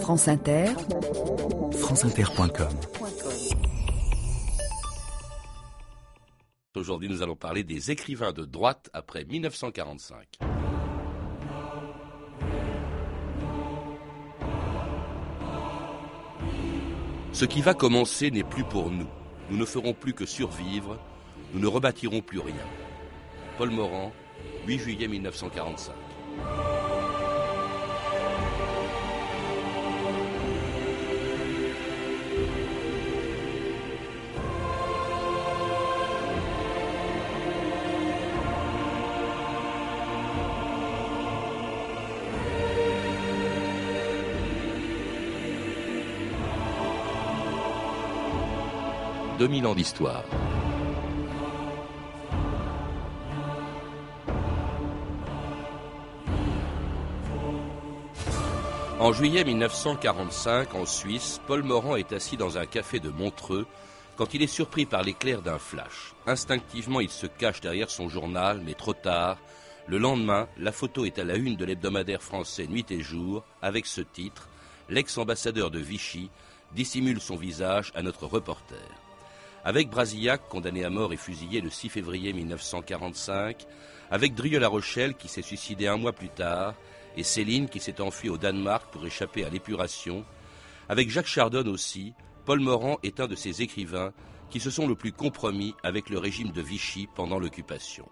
France Inter, franceinter.com. Aujourd'hui, nous allons parler des écrivains de droite après 1945. Ce qui va commencer n'est plus pour nous. Nous ne ferons plus que survivre. Nous ne rebâtirons plus rien. Paul Morand, 8 juillet 1945. 2000 ans d'histoire. En juillet 1945, en Suisse, Paul Morand est assis dans un café de Montreux quand il est surpris par l'éclair d'un flash. Instinctivement, il se cache derrière son journal, mais trop tard. Le lendemain, la photo est à la une de l'hebdomadaire français Nuit et Jour, avec ce titre L'ex-ambassadeur de Vichy dissimule son visage à notre reporter. Avec Brasillac, condamné à mort et fusillé le 6 février 1945, avec Drieux-La Rochelle, qui s'est suicidé un mois plus tard, et Céline, qui s'est enfuie au Danemark pour échapper à l'épuration, avec Jacques Chardon aussi, Paul Morand est un de ces écrivains qui se sont le plus compromis avec le régime de Vichy pendant l'occupation.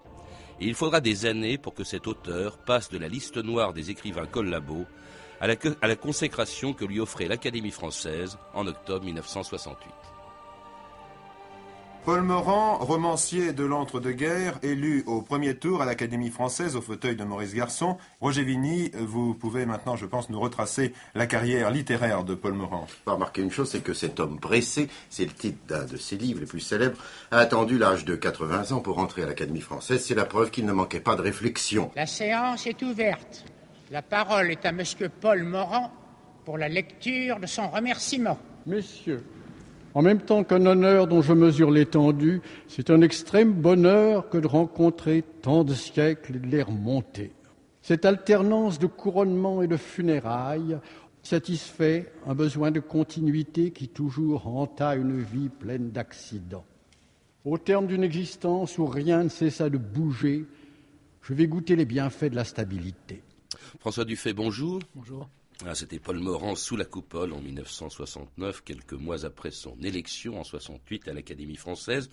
Il faudra des années pour que cet auteur passe de la liste noire des écrivains collabos à la, à la consécration que lui offrait l'Académie française en octobre 1968. Paul Morand, romancier de l'entre-deux-guerres, élu au premier tour à l'Académie française au fauteuil de Maurice Garçon. Roger Vigny, vous pouvez maintenant, je pense, nous retracer la carrière littéraire de Paul Morand. Pas remarquer une chose, c'est que cet homme pressé, c'est le titre d'un de ses livres les plus célèbres, a attendu l'âge de 80 ans pour entrer à l'Académie française. C'est la preuve qu'il ne manquait pas de réflexion. La séance est ouverte. La parole est à Monsieur Paul Morand pour la lecture de son remerciement. Messieurs, en même temps qu'un honneur dont je mesure l'étendue, c'est un extrême bonheur que de rencontrer tant de siècles et de les remonter. Cette alternance de couronnement et de funérailles satisfait un besoin de continuité qui toujours hanta une vie pleine d'accidents. Au terme d'une existence où rien ne cessa de bouger, je vais goûter les bienfaits de la stabilité. François Dufay, bonjour. Bonjour. Ah, C'était Paul Morand sous la coupole en 1969, quelques mois après son élection en 68 à l'Académie française.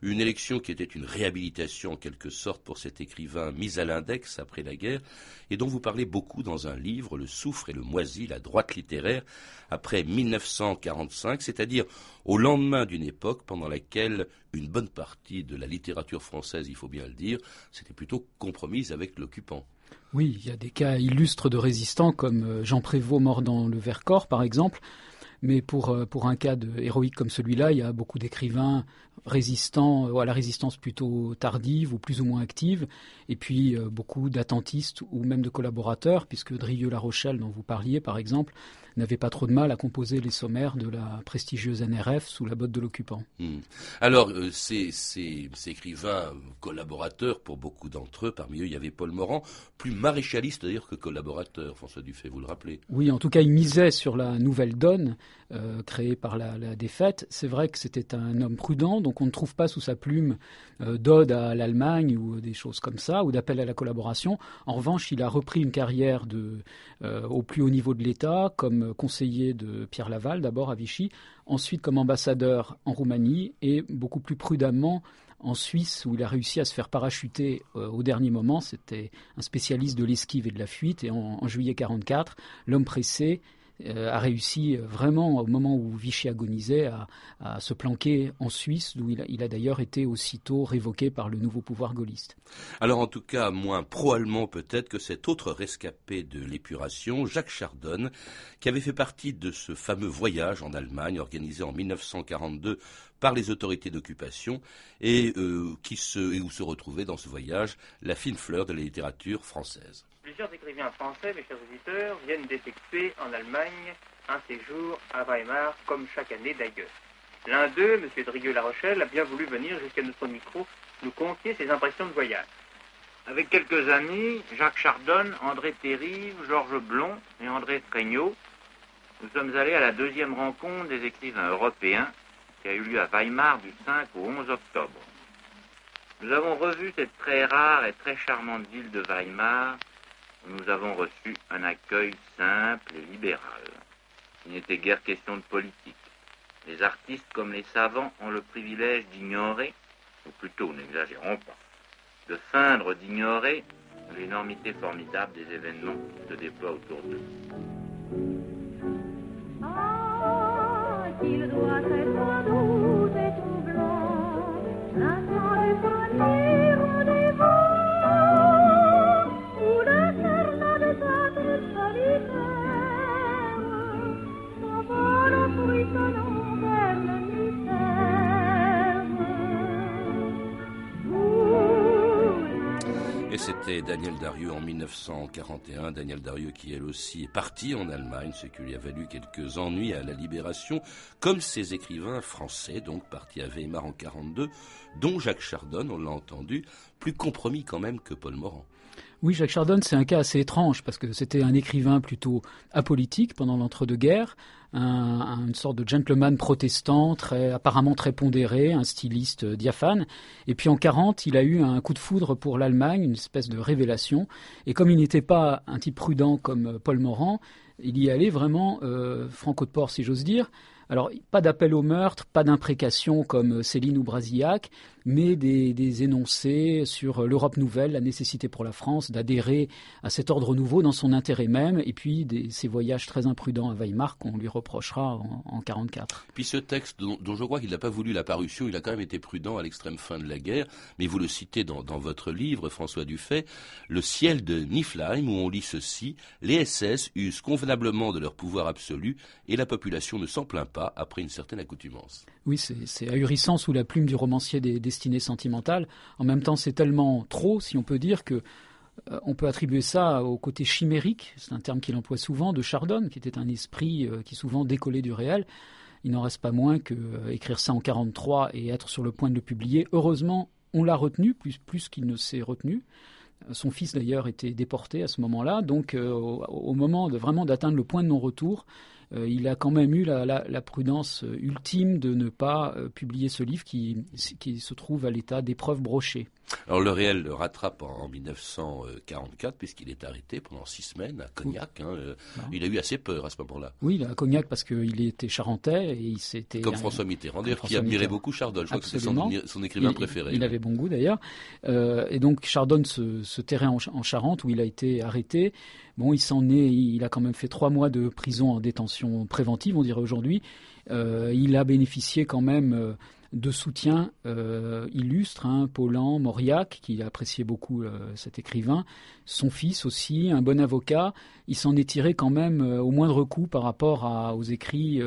Une élection qui était une réhabilitation en quelque sorte pour cet écrivain mis à l'index après la guerre et dont vous parlez beaucoup dans un livre, Le souffre et le moisi, la droite littéraire, après 1945, c'est-à-dire au lendemain d'une époque pendant laquelle une bonne partie de la littérature française, il faut bien le dire, s'était plutôt compromise avec l'occupant. Oui, il y a des cas illustres de résistants comme euh, Jean Prévost mort dans le Vercors, par exemple. Mais pour, euh, pour un cas de, héroïque comme celui-là, il y a beaucoup d'écrivains résistants euh, à la résistance plutôt tardive ou plus ou moins active, et puis beaucoup d'attentistes ou même de collaborateurs, puisque Drieux-La Rochelle, dont vous parliez par exemple, n'avait pas trop de mal à composer les sommaires de la prestigieuse NRF sous la botte de l'occupant. Hmm. Alors, euh, ces, ces, ces, écrivains collaborateurs, pour beaucoup d'entre eux, parmi eux, il y avait Paul Morand, plus maréchaliste d'ailleurs que collaborateur, François Dufay, vous le rappelez Oui, en tout cas, il misait sur la nouvelle donne euh, créée par la, la défaite. C'est vrai que c'était un homme prudent, donc on ne trouve pas sous sa plume euh, d'ode à l'Allemagne ou des choses comme ça, ou d'appel à la collaboration. En revanche, il a repris une carrière euh, au plus haut niveau de l'État, comme conseiller de Pierre Laval, d'abord à Vichy, ensuite comme ambassadeur en Roumanie et beaucoup plus prudemment en Suisse, où il a réussi à se faire parachuter euh, au dernier moment. C'était un spécialiste de l'esquive et de la fuite. Et en, en juillet 44, l'homme pressé euh, a réussi euh, vraiment, au moment où Vichy agonisait, à, se planquer en Suisse, d'où il a, il a d'ailleurs été aussitôt révoqué par le nouveau pouvoir gaulliste. Alors en tout cas, moins pro-allemand peut-être que cet autre rescapé de l'épuration, Jacques Chardon, qui avait fait partie de ce fameux voyage en Allemagne organisé en 1942 par les autorités d'occupation et euh, qui se, et où se retrouvait dans ce voyage la fine fleur de la littérature française. Plusieurs écrivains français, mes chers auditeurs, viennent d'effectuer en Allemagne un séjour à Weimar, comme chaque année d'ailleurs. L'un d'eux, M. Drieux-La Rochelle, a bien voulu venir jusqu'à notre micro nous confier ses impressions de voyage. Avec quelques amis, Jacques Chardon, André Terrive, Georges Blond et André Fregnaud, Nous sommes allés à la deuxième rencontre des écrivains européens qui a eu lieu à Weimar du 5 au 11 octobre. Nous avons revu cette très rare et très charmante ville de Weimar nous avons reçu un accueil simple et libéral. Il n'était guère question de politique. Les artistes comme les savants ont le privilège d'ignorer, ou plutôt n'exagérons pas, de feindre d'ignorer l'énormité formidable des événements qui se déploient autour d'eux. Ah, c'était Daniel Darieux en 1941. Daniel Darieux qui, elle aussi, est parti en Allemagne, ce qui lui a valu quelques ennuis à la libération, comme ses écrivains français, donc partis à Weimar en 42, dont Jacques Chardon, on l'a entendu, plus compromis quand même que Paul Morand. Oui, Jacques Chardon, c'est un cas assez étrange parce que c'était un écrivain plutôt apolitique pendant l'entre-deux-guerres, un, un- une sorte de gentleman protestant, très, apparemment très pondéré, un styliste diaphane. Et puis en 40, il a eu un coup de foudre pour l'Allemagne, une espèce de révélation. Et comme il n'était pas un type prudent comme euh, Paul Morand, il y allait vraiment euh, franco de port, si j'ose dire. Alors, pas d'appel au meurtre, pas d'imprécation comme euh, Céline ou Brasillac, mais des, des énoncés sur l'Europe nouvelle, la nécessité pour la France d'adhérer à cet ordre nouveau dans son intérêt même, et puis des, ces voyages très imprudents à Weimar qu'on lui reprochera en, en 44. Puis ce texte, dont, dont je crois qu'il n'a pas voulu la parution, il a quand même été prudent à l'extrême fin de la guerre, mais vous le citez dans, dans votre livre, François Dufay, Le ciel de Niflheim, où on lit ceci, les SS usent convenablement de leur pouvoir absolu, et la population ne s'en plaint pas après une certaine accoutumance. Oui, c'est ahurissant sous la plume du romancier des En même temps, c'est tellement trop, si on peut dire, que euh, on peut attribuer ça au côté chimérique, c'est un terme qu'il emploie souvent, de Chardon, qui était un esprit euh, qui souvent décollait du réel. Il n'en reste pas moins que euh, écrire ça en 43 et être sur le point de le publier. Heureusement, on l'a retenu plus, plus qu'il ne s'est retenu. Son fils d'ailleurs était déporté à ce moment-là, donc au, moment vraiment d'atteindre le point de non-retour, il a quand même eu la, la- la prudence euh, ultime de ne pas euh, publier ce livre qui, qui se trouve à l'état d'épreuve brochée. Alors le réel le rattrape en, en 1944, puisqu'il est arrêté pendant six semaines à Cognac. hein, euh, il a eu assez peur à ce moment-là. Oui, a Cognac parce qu'il était charentais et il s'était Comme François Mitterrand, d'ailleurs, qui admirait Mitterrand. beaucoup Chardon. Je crois que c'est son, Absolument. son écrivain Il- préféré. Il, avait bon goût d'ailleurs. Euh, et donc Chardon se, se terrait en, Ch- en Charente où il a été arrêté. Bon, il s'en est, il a quand même fait trois mois de prison en détention préventive, on dirait aujourd'hui. Euh, il a bénéficié quand même euh, de soutien euh, illustre, hein, Paulan, Mauriac, qui appréciait beaucoup euh, cet écrivain, son fils aussi, un bon avocat. Il s'en est tiré quand même euh, au moindre coup par rapport aux écrits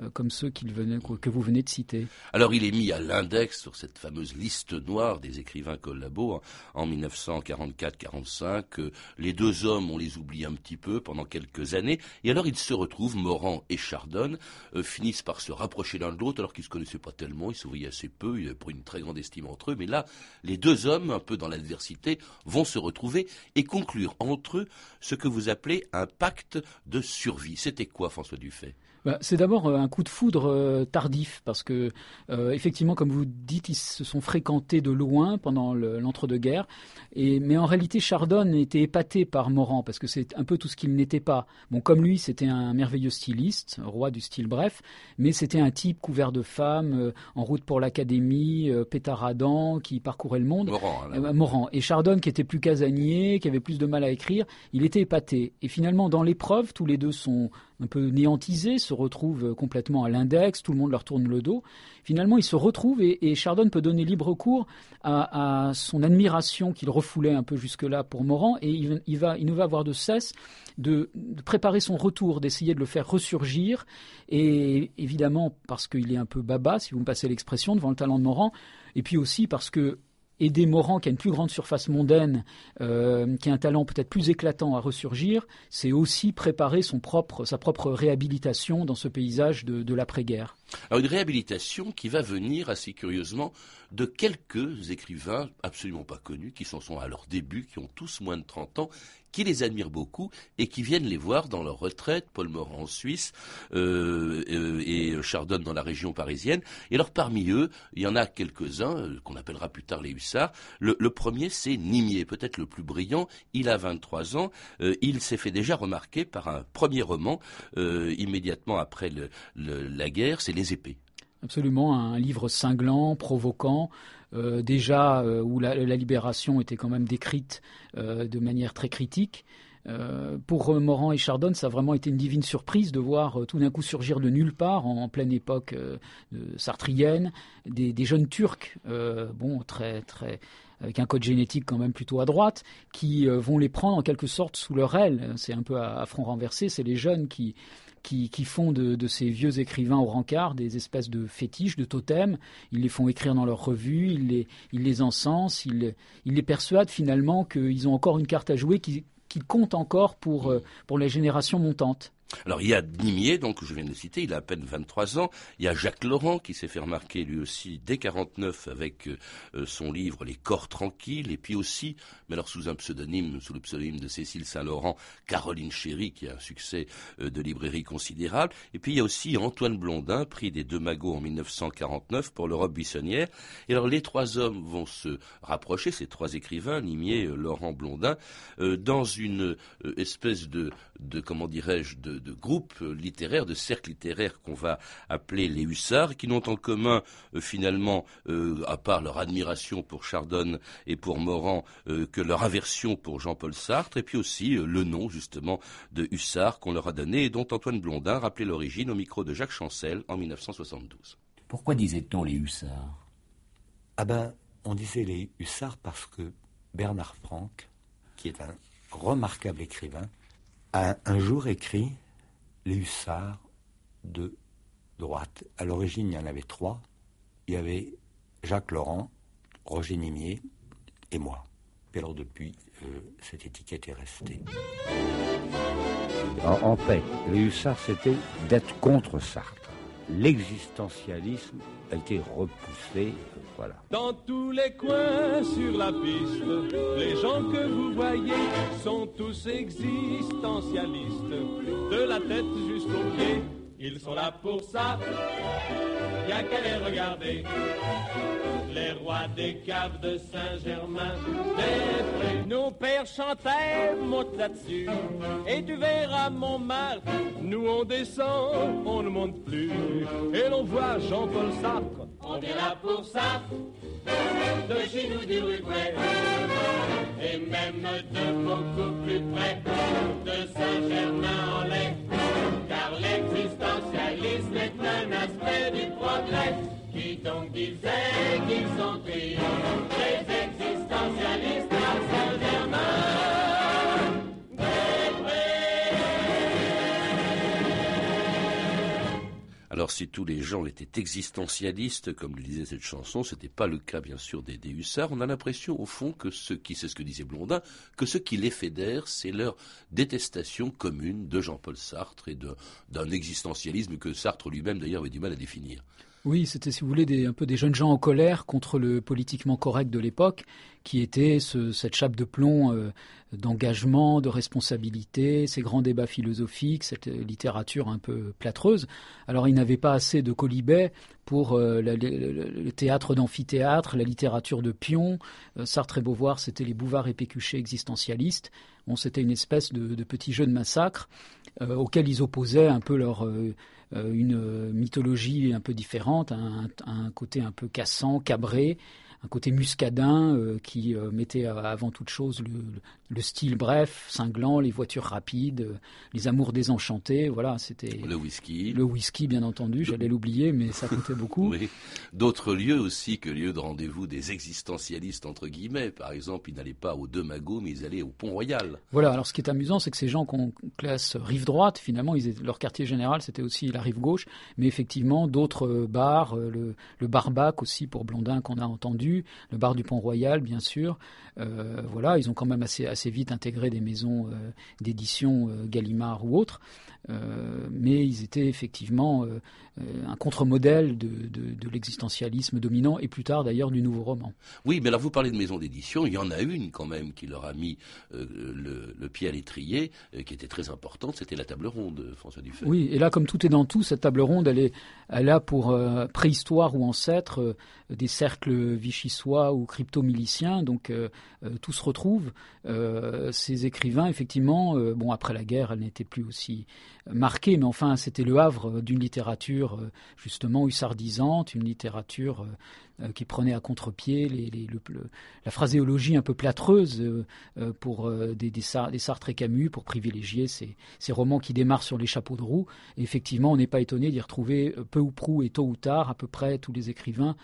euh, comme ceux qu'il venait, que vous venez de citer. Alors il est mis à l'index sur cette fameuse liste noire des écrivains collabos hein, en 1944-45. euh, les deux hommes, on les oublie un petit peu pendant quelques années. Et alors ils se retrouvent, Morand et Chardon, euh, finissent par se rapprocher l'un de l'autre alors qu'ils se connaissaient pas tellement, voyaient assez peu, ils avaient pris une très grande estime entre eux. Mais là, les deux hommes, un peu dans l'adversité, vont se retrouver et conclure entre eux ce que vous appelez un pacte de survie. C'était quoi, François Dufay? Bah, c'est d'abord euh, un coup de foudre euh, tardif parce que euh, effectivement, comme vous dites, ils se sont fréquentés de loin pendant le- l'entre-deux-guerres. Et mais en réalité, Chardon était épaté par Morand parce que c'est un peu tout ce qu'il n'était pas. Bon, comme lui, c'était un merveilleux styliste, roi du style bref, mais c'était un type couvert de femmes, euh, en route pour l'académie, euh, pétaradant, qui parcourait le monde. Morand, là. Morand. Et Chardon, qui était plus casanier, qui avait plus de mal à écrire, il était épaté. Et finalement, dans l'épreuve, tous les deux sont un peu néantisés, se retrouvent complètement à l'index, tout le monde leur tourne le dos. Finalement, ils se retrouvent et, et Chardon peut donner libre cours à, son admiration qu'il refoulait un peu jusque-là pour Morand, et il, il va, il ne va avoir de cesse de, de préparer son retour, d'essayer de le faire ressurgir, et évidemment parce qu'il est un peu baba, si vous me passez l'expression, devant le talent de Morand, et puis aussi parce que aider Morand, qui a une plus grande surface mondaine, euh, qui a un talent peut-être plus éclatant à ressurgir, c'est aussi préparer sa propre réhabilitation dans ce paysage de, de l'après-guerre. Alors une réhabilitation qui va venir assez curieusement de quelques écrivains absolument pas connus, qui s'en sont à leur début, qui ont tous moins de 30 ans, qui les admirent beaucoup et qui viennent les voir dans leur retraite, Paul Morand en Suisse euh, euh, et Chardonne dans la région parisienne. Et alors parmi eux, il y en a quelques-uns euh, qu'on appellera plus tard les hussards. Le, le premier, c'est Nimier, peut-être le plus brillant. Il a 23 ans. Euh, il s'est fait déjà remarquer par un premier roman euh, immédiatement après le, le, la guerre, c'est Épées. Absolument, un livre cinglant, provoquant, euh, déjà euh, où la, libération était quand même décrite euh, de manière très critique. Pour Morand et Chardonne, ça a vraiment été une divine surprise de voir tout d'un coup surgir de nulle part, en, pleine époque de sartrienne, des, des, jeunes Turcs, bon, très, très, avec un code génétique quand même plutôt à droite, qui vont les prendre en quelque sorte sous leur aile. C'est un peu à, à front renversé. C'est les jeunes qui qui, font de, ces vieux écrivains au rencard des espèces de fétiches, de totems. Ils les font écrire dans leurs revues, ils les, ils les encensent, ils, ils les persuadent finalement qu'ils ont encore une carte à jouer qui, qui compte encore pour, pour les générations montantes. Alors il y a Nimier, donc je viens de citer, il a à peine 23 ans. Il y a Jacques Laurent qui s'est fait remarquer lui aussi dès 49 avec euh, son livre Les corps tranquilles, et puis aussi, mais alors sous un pseudonyme, sous le pseudonyme de Cécile Saint-Laurent, Caroline Chéry qui a un succès euh, de librairie considérable. Et puis il y a aussi Antoine Blondin, prix des deux magots en 1949 pour l'Europe buissonnière. Et alors les trois hommes vont se rapprocher, ces trois écrivains, Nimier, euh, Laurent, Blondin, dans une espèce de, de comment dirais-je, de de, groupes littéraires, de cercles littéraires qu'on va appeler les hussards, qui n'ont en commun euh, finalement, euh, à part leur admiration pour Chardonne et pour Morand, euh, que leur aversion pour Jean-Paul Sartre, et puis aussi euh, le nom justement de hussard qu'on leur a donné et dont Antoine Blondin rappelait l'origine au micro de Jacques Chancel en 1972. Pourquoi disait-on les hussards? Ah ben, on disait les hussards parce que Bernard Franck, qui est un remarquable écrivain, a un jour écrit les hussards de droite. À l'origine, il y en avait trois. Il y avait Jacques Laurent, Roger Nimier et moi. Et alors depuis, euh, cette étiquette est restée. En, en fait, les hussards, c'était d'être contre Sartre. L'existentialisme a été repoussé, voilà. Dans tous les coins sur la piste, les gens que vous voyez sont tous existentialistes, de la tête jusqu'aux pieds. Ils sont là pour ça, y a qu'à les regarder. Les rois des caves de Saint-Germain. Nos pères chantaient, monte là-dessus, et tu verras Montmartre. Nous on descend, on ne monte plus, et l'on voit Jean-Paul Sartre. On est là pour ça, de chez nous d'Uruguay, et même de beaucoup plus près, de Saint-Germain-en-Laye. Car l'existentialisme est un aspect du progrès. Alors si tous les gens étaient existentialistes, comme le disait cette chanson, ce n'était pas le cas bien sûr des, des hussards. On a l'impression au fond que ce qui, c'est ce que disait Blondin, que ce qui les fédère, c'est leur détestation commune de Jean-Paul Sartre et d'un existentialisme que Sartre lui-même d'ailleurs avait du mal à définir. Oui, c'était, si vous voulez, des, un peu des jeunes gens en colère contre le politiquement correct de l'époque, qui était ce, cette chape de plomb euh, d'engagement, de responsabilité, ces grands débats philosophiques, cette littérature un peu plâtreuse. Alors, ils n'avaient pas assez de colibet pour euh, le, théâtre d'amphithéâtre, la littérature de pion. Euh, Sartre et Beauvoir, c'était les bouvards et pécuchés existentialistes. Bon, c'était une espèce de, de petit jeu de massacre auquel ils opposaient un peu leur une mythologie un peu différente, un, côté un peu cassant, cabré, un côté muscadin euh, qui euh, mettait avant toute chose le, le, style bref, cinglant, les voitures rapides, euh, les amours désenchantés. Voilà, c'était le whisky. Le whisky, bien entendu. J'allais l'oublier, mais ça comptait beaucoup. oui. D'autres lieux aussi que lieux de rendez-vous des existentialistes entre guillemets. Par exemple, ils n'allaient pas aux Deux Magots, mais ils allaient au Pont Royal. Voilà. Alors, ce qui est amusant, c'est que ces gens qu'on classe rive droite, finalement, ils étaient, leur quartier général, c'était aussi la rive gauche. Mais effectivement, d'autres bars, le, le barbac aussi pour Blondin qu'on a entendu le bar du Pont Royal, bien sûr. Euh, voilà, ils ont quand même assez, assez vite intégré des maisons d'édition Gallimard ou autres. mais ils étaient effectivement un contre-modèle de, de, de l'existentialisme dominant et plus tard d'ailleurs du nouveau roman. Oui, mais alors vous parlez de maison d'édition, il y en a une quand même qui leur a mis le, le, pied à l'étrier, qui était très importante, c'était la table ronde, François Dufay. Oui, et là, comme tout est dans tout, cette table ronde, elle, est, elle a pour préhistoire ou ancêtre des cercles vichysois ou crypto-miliciens, donc tout se retrouve. Ces écrivains, effectivement, bon, après la guerre, elle n'était plus aussi marquée, mais enfin, c'était le havre d'une littérature justement hussardisante, une littérature qui prenait à contre-pied la phraséologie un peu plâtreuse pour des, des, Sartre et Camus, pour privilégier ces, ces, romans qui démarrent sur les chapeaux de roue. Et effectivement, on n'est pas étonné d'y retrouver peu ou prou et tôt ou tard à peu près tous les écrivains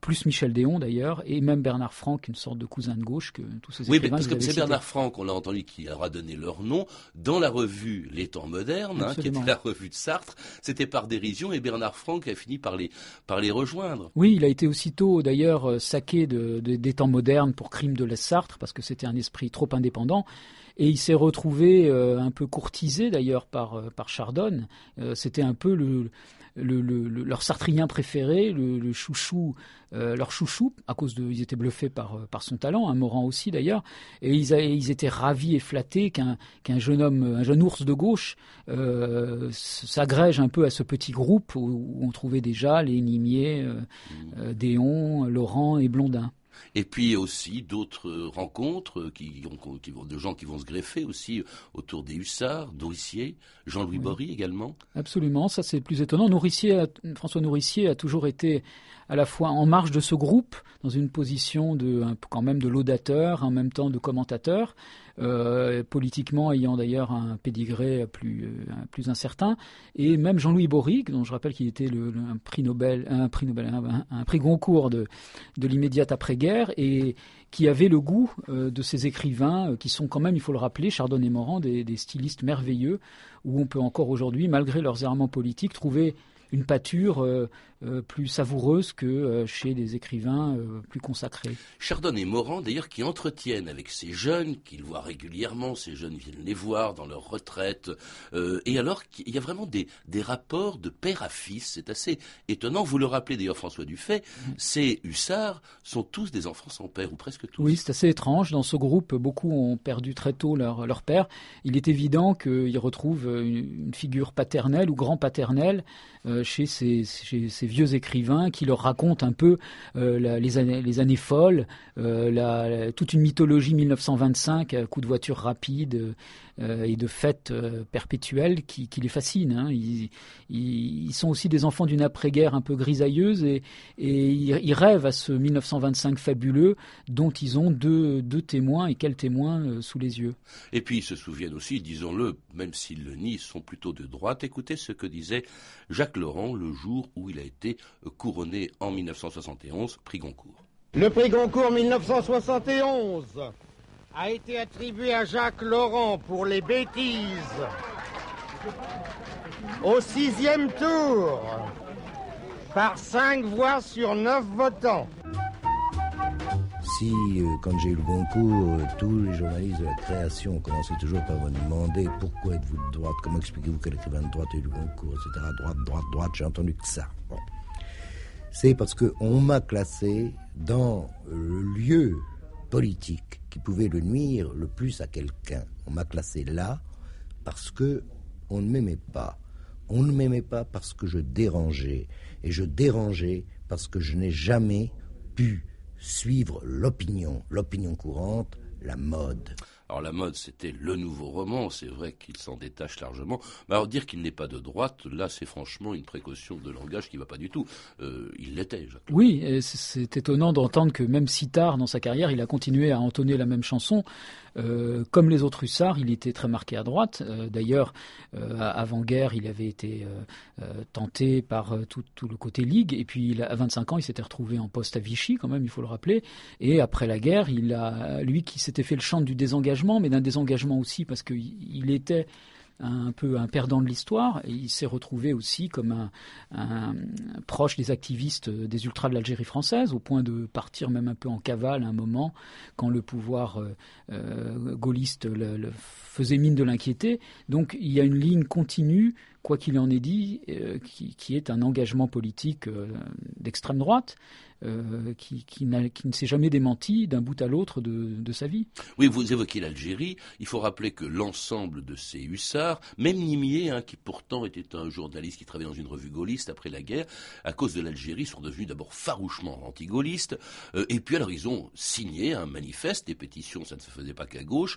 plus Michel Déon d'ailleurs, et même Bernard Franck, une sorte de cousin de gauche que tous ces Oui, parce que c'est Bernard Franck, on l'a entendu, qui aura donné leur nom dans la revue Les Temps modernes, hein, qui était la revue de Sartre. C'était par dérision, et Bernard Franck a fini par les, par les rejoindre. Oui, il a été aussitôt d'ailleurs euh, saqué de, de, des Temps modernes pour crime de la Sartre, parce que c'était un esprit trop indépendant. Et il s'est retrouvé euh, un peu courtisé d'ailleurs par, euh, par Chardonne. Euh, c'était un peu le, le, le, leur sartrien préféré, le, chouchou, euh, leur chouchou, à cause de, ils étaient bluffés par, par son talent, un Morand aussi d'ailleurs, et ils, ils, étaient ravis et flattés qu'un jeune homme, un jeune ours de gauche, euh, s'agrège un peu à ce petit groupe où, on trouvait déjà les Nimiers, euh, Déon, Laurent et Blondin. Et puis aussi d'autres rencontres qui, qui vont, de gens qui vont se greffer aussi autour des hussards, Nourricier, Jean-Louis oui. Bory également. Absolument, ça c'est plus étonnant. Nourricier, François Nourricier a toujours été à la fois en marge de ce groupe, dans une position de, quand même de laudateur, en même temps de commentateur, euh, politiquement ayant d'ailleurs un pédigré plus, euh, plus incertain, et même Jean-Louis Boric, dont je rappelle qu'il était un prix Nobel, un prix Nobel, un, prix Goncourt de, de l'immédiate après-guerre, et qui avait le goût euh, de ces écrivains, euh, qui sont quand même, il faut le rappeler, Chardon et Morand, des, des stylistes merveilleux, où on peut encore aujourd'hui, malgré leurs errements politiques, trouver une pâture euh, euh, plus savoureuse que euh, chez des écrivains plus consacrés. Chardon et Morand, d'ailleurs, qui entretiennent avec ces jeunes, qu'ils voient régulièrement, ces jeunes viennent les voir dans leur retraite, et alors il y a vraiment des, des rapports de père à fils, c'est assez étonnant. Vous le rappelez d'ailleurs, François Dufay, ces hussards sont tous des enfants sans père, ou presque tous. Oui, c'est assez étrange. Dans ce groupe, beaucoup ont perdu très tôt leur, leur père. Il est évident qu'ils retrouvent une, une, figure paternelle ou grand-paternelle chez ces, chez ces vieux écrivains qui leur racontent un peu euh, les, années, les années folles, euh, toute une mythologie 1925, euh, coup de voiture rapide euh, et de fêtes euh, perpétuelles qui, qui, les fascinent. Hein. Ils, ils, ils, sont aussi des enfants d'une après-guerre un peu grisailleuse et, et ils, ils, rêvent à ce 1925 fabuleux dont ils ont deux, deux témoins et quels témoins euh, sous les yeux. Et puis ils se souviennent aussi, disons-le, même s'ils le nient, sont plutôt de droite. Écoutez ce que disait Jacques Laurent le jour où il a été couronné en 1971, prix Goncourt. Le prix Goncourt 1971 a été attribué à Jacques Laurent pour les bêtises au sixième tour par cinq voix sur neuf votants. Si, euh, quand j'ai eu le concours, euh, tous les journalistes de la création commençaient toujours par me demander pourquoi êtes-vous de droite, comment expliquez-vous quel écrivain de droite a eu le concours, etc. Droite, droite, droite, j'ai entendu que ça. Bon. C'est parce qu'on m'a classé dans le lieu politique qui pouvait le nuire le plus à quelqu'un. On m'a classé là parce que on ne m'aimait pas. On ne m'aimait pas parce que je dérangeais. Et je dérangeais parce que je n'ai jamais pu suivre l'opinion, l'opinion courante, la mode. Alors la mode, c'était le nouveau roman, c'est vrai qu'il s'en détache largement. Mais alors dire qu'il n'est pas de droite, là c'est franchement une précaution de langage qui ne va pas du tout. Euh, il l'était, Jacques. Oui, c'est étonnant d'entendre que même si tard dans sa carrière, il a continué à entonner la même chanson. Euh, comme les autres hussards, il était très marqué à droite. Euh, D'ailleurs, euh, avant-guerre, il avait été tenté par tout, le côté Ligue. Et puis, il, à 25 ans, il s'était retrouvé en poste à Vichy, quand même, il faut le rappeler. Et après la guerre, il a, lui qui s'était fait le chant du désengagement, mais d'un désengagement aussi parce qu'il était un peu un perdant de l'histoire. Et il s'est retrouvé aussi comme un, proche des activistes des ultras de l'Algérie française, au point de partir même un peu en cavale à un moment quand le pouvoir euh, euh, gaulliste faisait mine de l'inquiéter. Donc il y a une ligne continue quoi qu'il en ait dit, euh, qui, est un engagement politique euh, d'extrême droite, euh, qui, qui, ne s'est jamais démenti d'un bout à l'autre de, sa vie. Oui, vous évoquez l'Algérie. Il faut rappeler que l'ensemble de ces hussards, même Nimier, hein, qui pourtant était un journaliste qui travaillait dans une revue gaulliste après la guerre, à cause de l'Algérie, sont devenus d'abord farouchement anti-gaullistes. Et puis alors ils ont signé un manifeste, des pétitions, ça ne se faisait pas qu'à gauche,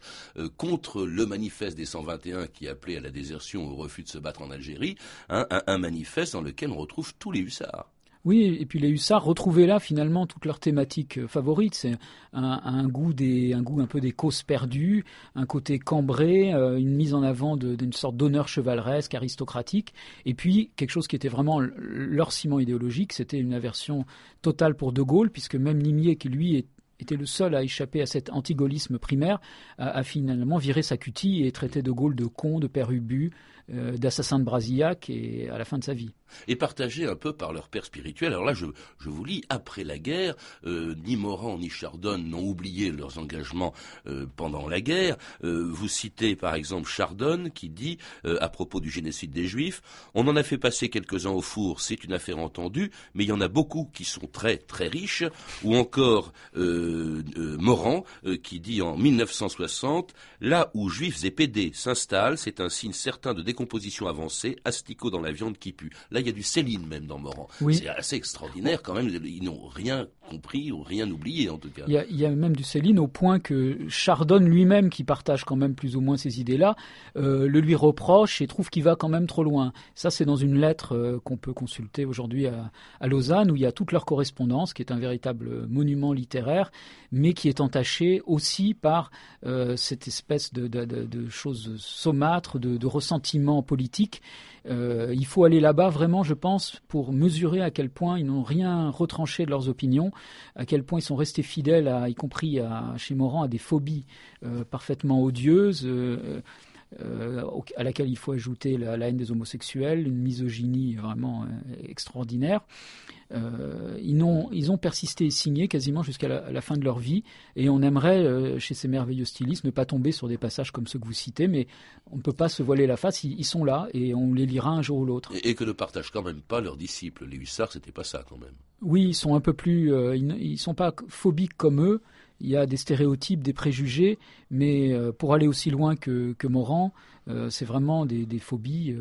contre le manifeste des 121 qui appelait à la désertion au refus de se battre en Algérie, un, manifeste dans lequel on retrouve tous les hussards. Oui, et puis les hussards retrouvaient là finalement toute leur thématique euh, favorite. C'est un, goût des, un goût un peu des causes perdues, un côté cambré, euh, une mise en avant d'une sorte d'honneur chevaleresque, aristocratique, et puis quelque chose qui était vraiment leur ciment idéologique, c'était une aversion totale pour De Gaulle, puisque même Nimier, qui lui était le seul à échapper à cet antigaullisme primaire, a, a, finalement viré sa cutie et traité De Gaulle de con, de père ubu, d'assassin de Brasillac et à la fin de sa vie. Et partagés un peu par leur père spirituel. Alors là, je, vous lis, après la guerre, euh, ni Morand ni Chardon n'ont oublié leurs engagements euh, pendant la guerre. Euh, vous citez par exemple Chardon qui dit, à propos du génocide des Juifs, on en a fait passer quelques-uns au four, c'est une affaire entendue, mais il y en a beaucoup qui sont très très riches. Ou encore Morand qui dit en 1960, là où Juifs et PD s'installent, c'est un signe certain de décomposition avancée, asticot dans la viande qui pue. Là, il y a du Céline même dans Morand. Oui. C'est assez extraordinaire quand même. Ils n'ont rien compris ou rien oublié en tout cas. Il y a, même du Céline au point que Chardon lui-même, qui partage quand même plus ou moins ces idées-là, euh, le lui reproche et trouve qu'il va quand même trop loin. Ça, c'est dans une lettre euh, qu'on peut consulter aujourd'hui à, Lausanne, où il y a toute leur correspondance, qui est un véritable monument littéraire, mais qui est entaché aussi par euh, cette espèce de, choses saumâtres, de, de ressentiment politique. Il faut aller là-bas vraiment, je pense, pour mesurer à quel point ils n'ont rien retranché de leurs opinions, à quel point ils sont restés fidèles, y compris à, chez Morand, à des phobies euh, parfaitement odieuses. Euh, euh, à laquelle il faut ajouter la, haine des homosexuels, une misogynie vraiment extraordinaire. Euh, ils, ont, ils ont persisté et signé quasiment jusqu'à la, la, fin de leur vie, et on aimerait, euh, chez ces merveilleux stylistes, ne pas tomber sur des passages comme ceux que vous citez, mais on ne peut pas se voiler la face, ils, ils, sont là, et on les lira un jour ou l'autre. Et, et, que ne partagent quand même pas leurs disciples. Les hussards, c'était pas ça quand même. Oui, ils sont un peu plus... Euh, ils ne sont pas phobiques comme eux, il y a des stéréotypes, des préjugés, mais pour aller aussi loin que, que Morand, c'est vraiment des, des phobies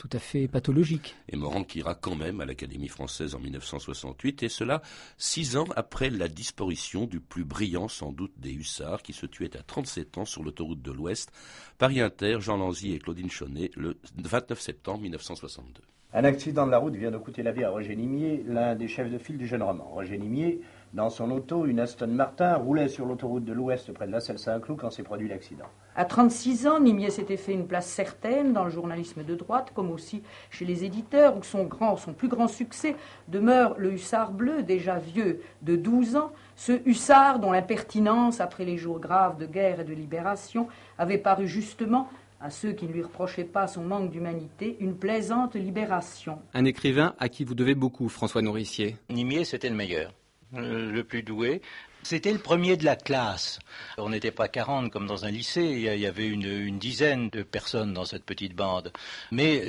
tout à fait pathologiques. Et Morand qui ira quand même à l'Académie française en 1968, et cela six ans après la disparition du plus brillant sans doute des hussards, qui se tuait à 37 ans sur l'autoroute de l'Ouest, Paris Inter, Jean Lanzy et Claudine Chaunet, le 29 septembre 1962. Un accident de la route vient de coûter la vie à Roger Nimier, l'un des chefs de file du jeune roman. Roger Nimier dans son auto, une Aston Martin roulait sur l'autoroute de l'Ouest près de la Selle Saint-Cloud quand s'est produit l'accident. À 36 ans, Nimier s'était fait une place certaine dans le journalisme de droite, comme aussi chez les éditeurs, où son, grand, son plus grand succès demeure le hussard bleu, déjà vieux de 12 ans, ce hussard dont l'impertinence, après les jours graves de guerre et de libération, avait paru justement à ceux qui ne lui reprochaient pas son manque d'humanité, une plaisante libération. Un écrivain à qui vous devez beaucoup, François Nourricier. Nimier, c'était le meilleur le plus doué. C'était le premier de la classe. On n'était pas 40 comme dans un lycée, il y avait une, une dizaine de personnes dans cette petite bande. Mais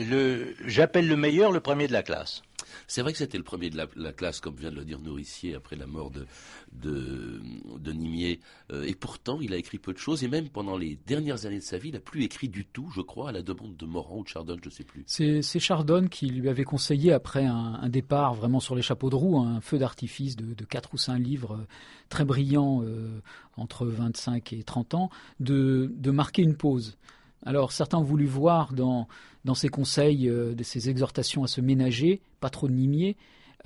j'appelle le meilleur le premier de la classe. C'est vrai que c'était le premier de la, la, classe, comme vient de le dire Nourricier, après la mort de, de, Nimier. Euh, et pourtant, il a écrit peu de choses, et même pendant les dernières années de sa vie, il n'a plus écrit du tout, je crois, à la demande de Morand ou de Chardon, je ne sais plus. C'est Chardon qui lui avait conseillé, après un, un, départ vraiment sur les chapeaux de roue, un feu d'artifice de, de 4 ou 5 livres euh, très brillants, euh, entre 25 et 30 ans, de, de marquer une pause. Alors certains ont voulu voir dans, dans ces conseils, euh, de ces exhortations à se ménager, pas trop nimier,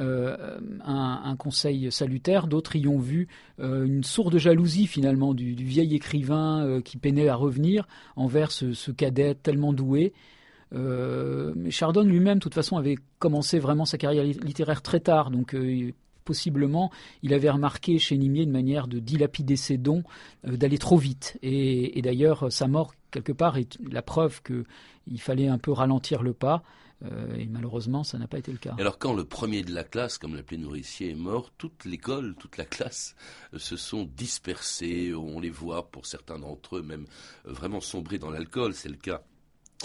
euh, un, conseil salutaire, d'autres y ont vu euh, une sourde jalousie finalement du, vieil écrivain qui peinait à revenir envers ce, ce cadet tellement doué. mais Chardon lui-même, de toute façon, avait commencé vraiment sa carrière littéraire très tard, donc possiblement il avait remarqué chez Nimier une manière de dilapider ses dons, euh, d'aller trop vite. Et, d'ailleurs, sa mort quelque part est la preuve qu'il fallait un peu ralentir le pas. Euh, et malheureusement, ça n'a pas été le cas. Alors, quand le premier de la classe, comme l'appelait Nourricier, est mort, toute l'école, toute la classe euh, se sont dispersées. On les voit, pour certains d'entre eux, même euh, vraiment sombrer dans l'alcool. C'est le cas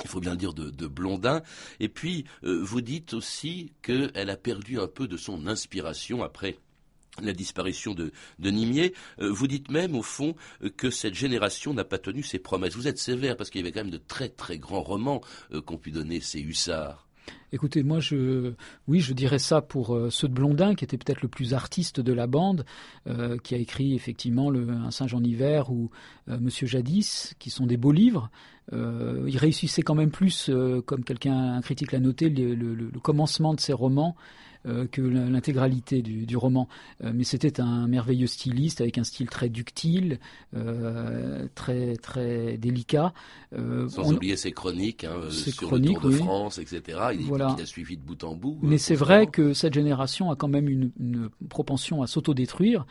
il faut bien dire, de, Blondin. Et puis, euh, vous dites aussi qu'elle a perdu un peu de son inspiration après la disparition de, Nimier. Euh, vous dites même, au fond, euh, que cette génération n'a pas tenu ses promesses. Vous êtes sévère parce qu'il y avait quand même de très très grands romans euh, qu'ont pu donner ces hussards. Écoutez, moi, je, oui, je dirais ça pour euh, ceux de Blondin, qui était peut-être le plus artiste de la bande, euh, qui a écrit effectivement Un singe en hiver ou euh, Monsieur Jadis, qui sont des beaux livres. il réussissait quand même plus, comme quelqu'un, un critique l'a noté, le, commencement de ses romans que l'intégralité du, du, roman. Euh, mais c'était un merveilleux styliste avec un style très ductile, euh, très très délicat. Sans on... oublier ses chroniques hein, ses sur chroniques, le Tour de oui. France, etc. Il, voilà. il, a suivi de bout en bout. Mais c'est vrai que cette génération a quand même une, une propension à s'autodétruire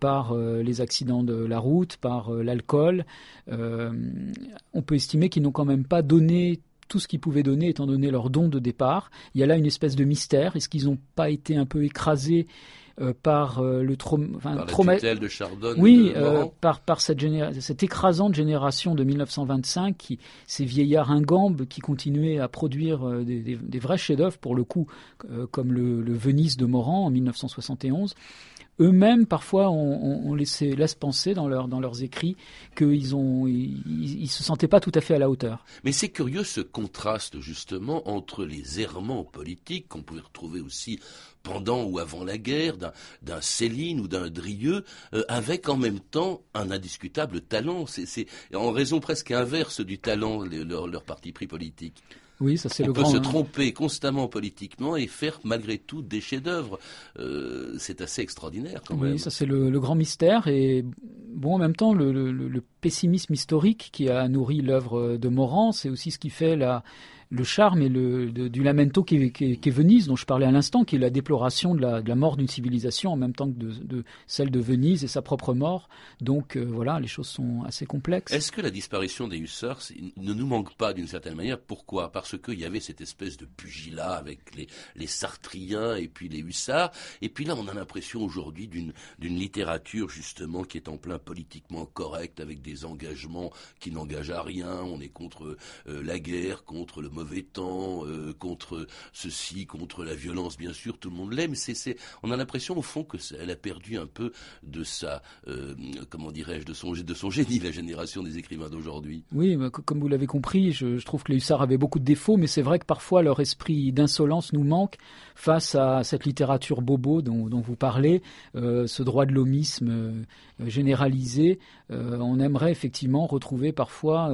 par les accidents de la route, par l'alcool. on peut estimer qu'ils n'ont quand même pas donné tout ce qu'ils pouvaient donner étant donné leur don de départ. Il y a là une espèce de mystère. Est-ce qu'ils n'ont pas été un peu écrasés euh, par euh, le trauma, par trauma... de Chardonne oui, euh, par, par cette, cette, écrasante génération de 1925, qui, ces vieillards ingambes qui continuaient à produire des, des, des, vrais chefs-d'œuvre, pour le coup, comme le, le, Venise de Morand en 1971 eux-mêmes parfois on, laissé, laisse penser dans, leur, dans leurs écrits qu'ils ont ils, ils, se sentaient pas tout à fait à la hauteur. Mais c'est curieux ce contraste justement entre les errements politiques qu'on pouvait retrouver aussi pendant ou avant la guerre d'un Céline ou d'un Drieux, euh, avec en même temps un indiscutable talent. C'est en raison presque inverse du talent leur parti pris politique. Oui, ça c'est on le peut grand. se tromper constamment politiquement et faire malgré tout des chefs-d'œuvre. Euh, c'est assez extraordinaire quand oui, même. ça c'est le, le, grand mystère et bon en même temps le, le, le pessimisme historique qui a nourri l'œuvre de Morand, c'est aussi ce qui fait la le charme et le, de, du lamento qui qui, qui est, Venise, dont je parlais à l'instant, qui est la déploration de la, de la mort d'une civilisation en même temps que de, de, celle de Venise et sa propre mort. Donc euh, voilà, les choses sont assez complexes. Est-ce que la disparition des hussards ne nous manque pas d'une certaine manière? Pourquoi? Parce qu'il y avait cette espèce de pugilat avec les, les Sartriens et puis les hussards. Et puis là, on a l'impression aujourd'hui d'une littérature justement qui est en plein politiquement correcte, avec des engagements qui n'engagent à rien. On est contre euh, la guerre, contre le mauvais temps, euh, contre ceci, contre la violence, bien sûr, tout le monde l'aime. C'est, on a l'impression au fond que elle a perdu un peu de sa, euh, comment dirais-je, de son, de son génie, la génération des écrivains d'aujourd'hui. Oui, bah, comme vous l'avez compris, je, je, trouve que les hussards avaient beaucoup de défauts, mais c'est vrai que parfois leur esprit d'insolence nous manque face à cette littérature bobo dont, dont vous parlez, euh, ce droit de l'homisme euh, généralisé. Euh, on aimerait effectivement retrouver parfois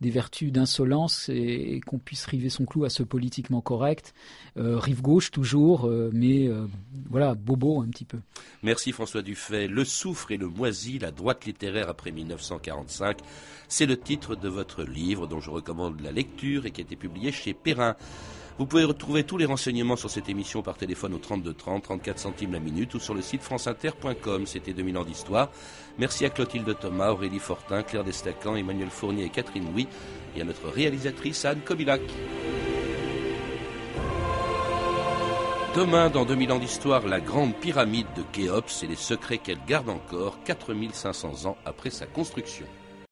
des vertus d'insolence et, et qu'on puisse river son clou à ce politiquement correct. Euh, rive gauche toujours, euh, mais euh, voilà, bobo un petit peu. Merci François Dufay. Le soufre et le moisi, la droite littéraire après 1945, c'est le titre de votre livre dont je recommande la lecture et qui a été publié chez Perrin. Vous pouvez retrouver tous les renseignements sur cette émission par téléphone au 32 30, 34 centimes la minute ou sur le site franceinter.com. C'était 2000 ans d'histoire. Merci à Clotilde Thomas, Aurélie Fortin, Claire Destacan, Emmanuel Fournier et Catherine Louis et à notre réalisatrice Anne Kobilac. Demain, dans 2000 ans d'histoire, la grande pyramide de Khéops et les secrets qu'elle garde encore 4500 ans après sa construction.